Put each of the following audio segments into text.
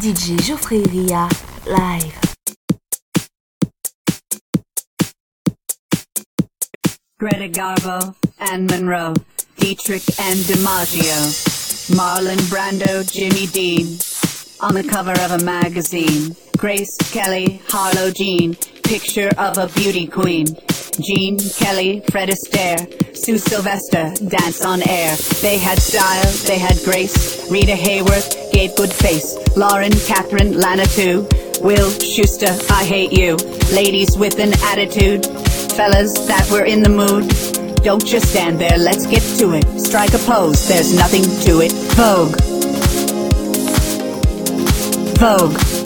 DJ Geoffrey Ria, live. Greta Garbo and Monroe, Dietrich and DiMaggio, Marlon Brando, Jimmy Dean, on the cover of a magazine. Grace Kelly, Harlow Jean, picture of a beauty queen. Gene Kelly, Fred Astaire, Sue Sylvester, dance on air. They had style, they had grace. Rita Hayworth gave good face. Lauren, Catherine, Lana too. Will Schuester, I hate you. Ladies with an attitude. Fellas that were in the mood. Don't just stand there, let's get to it. Strike a pose, there's nothing to it. Vogue. Vogue.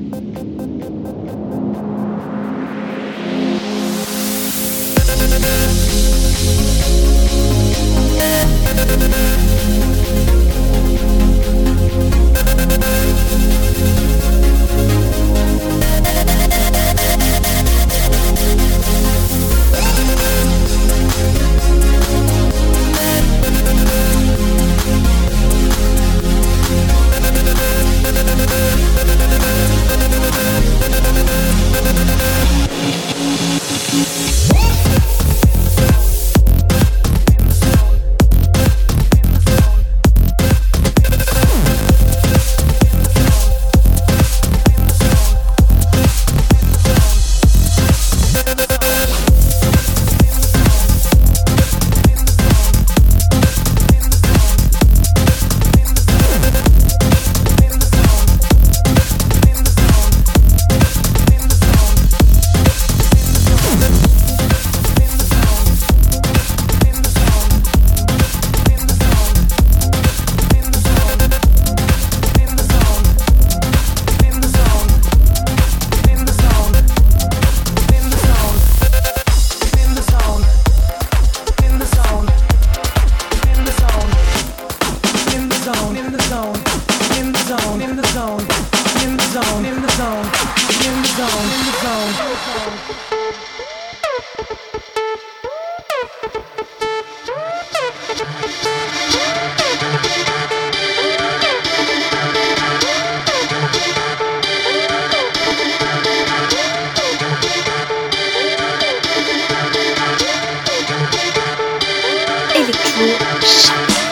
We'll House.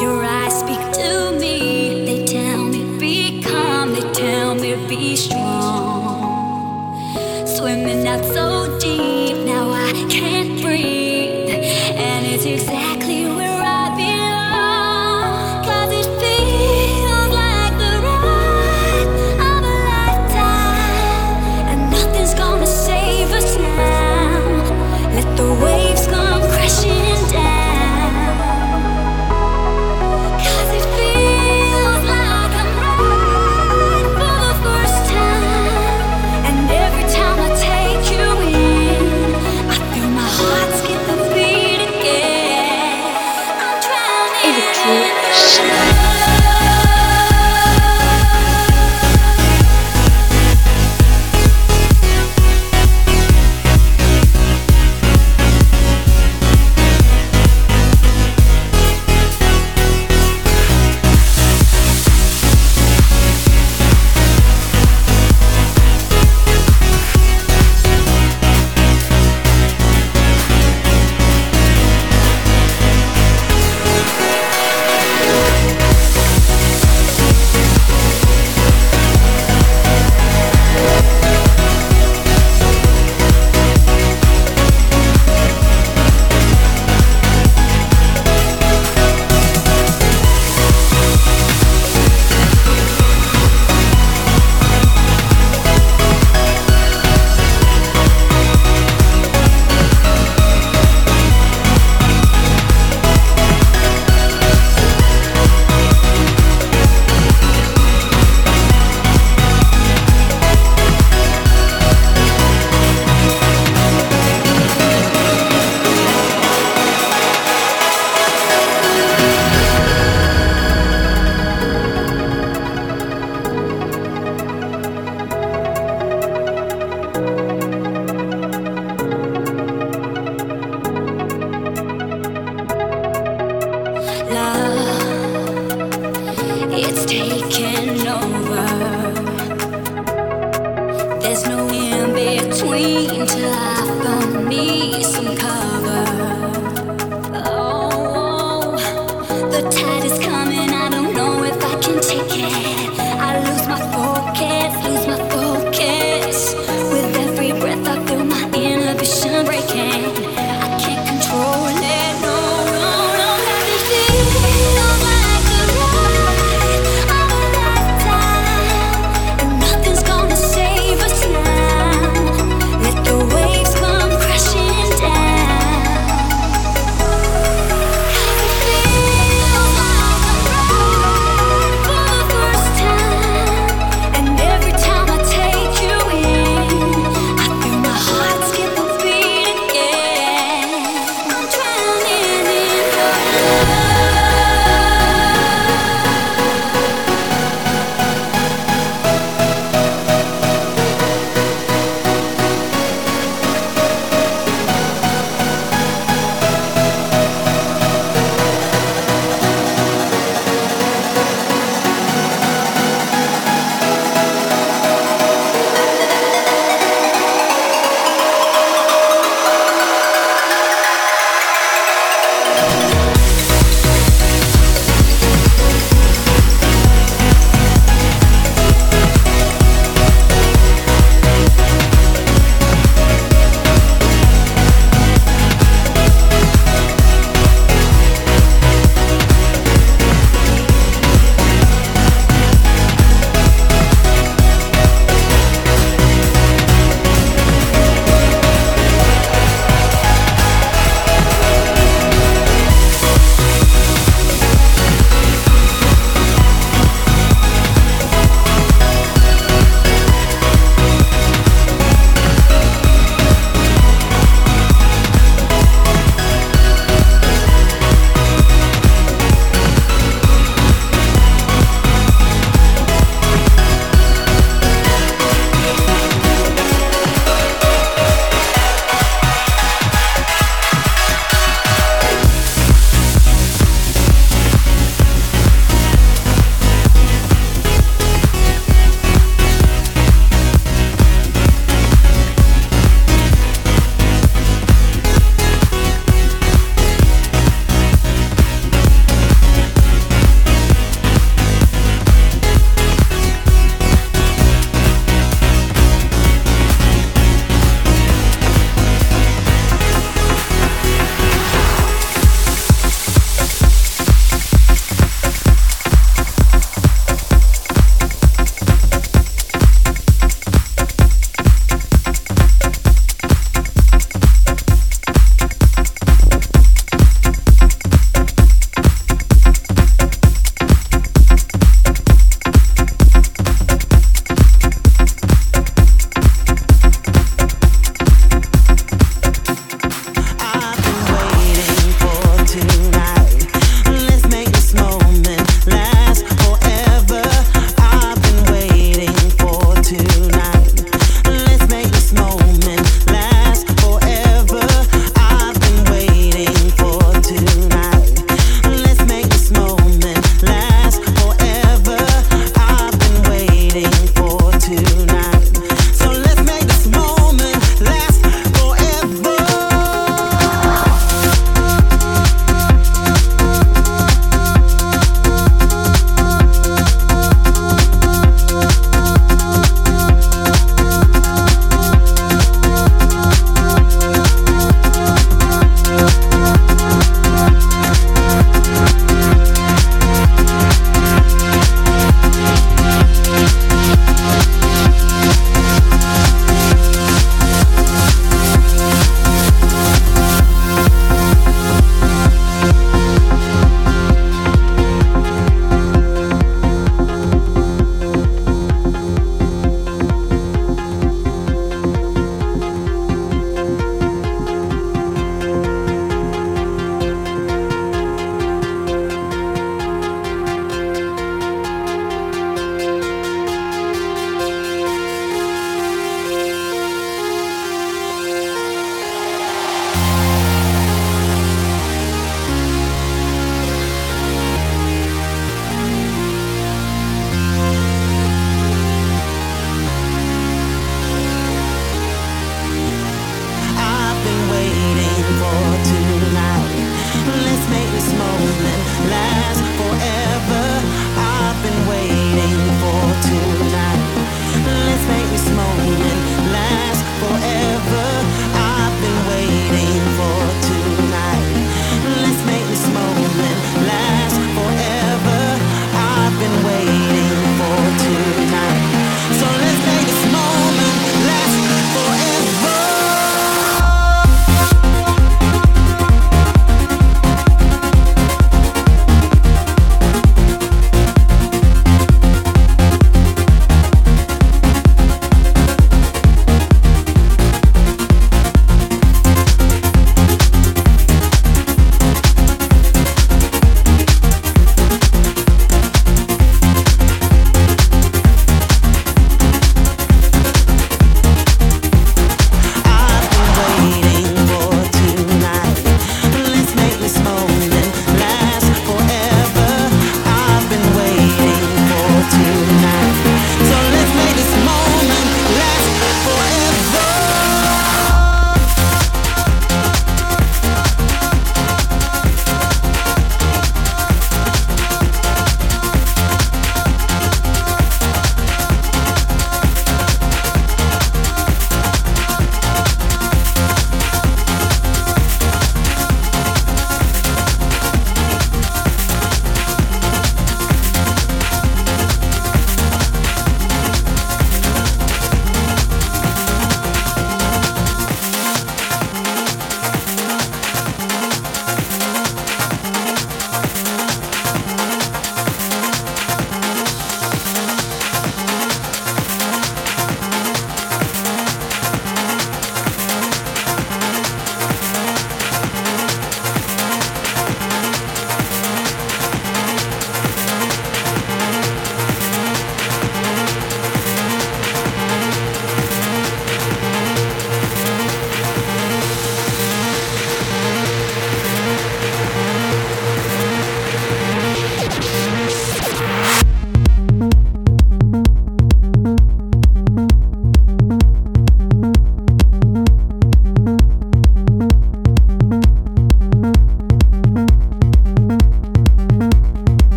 Your eyes speak to me. They tell me be calm. They tell me be strong. Swimming out so.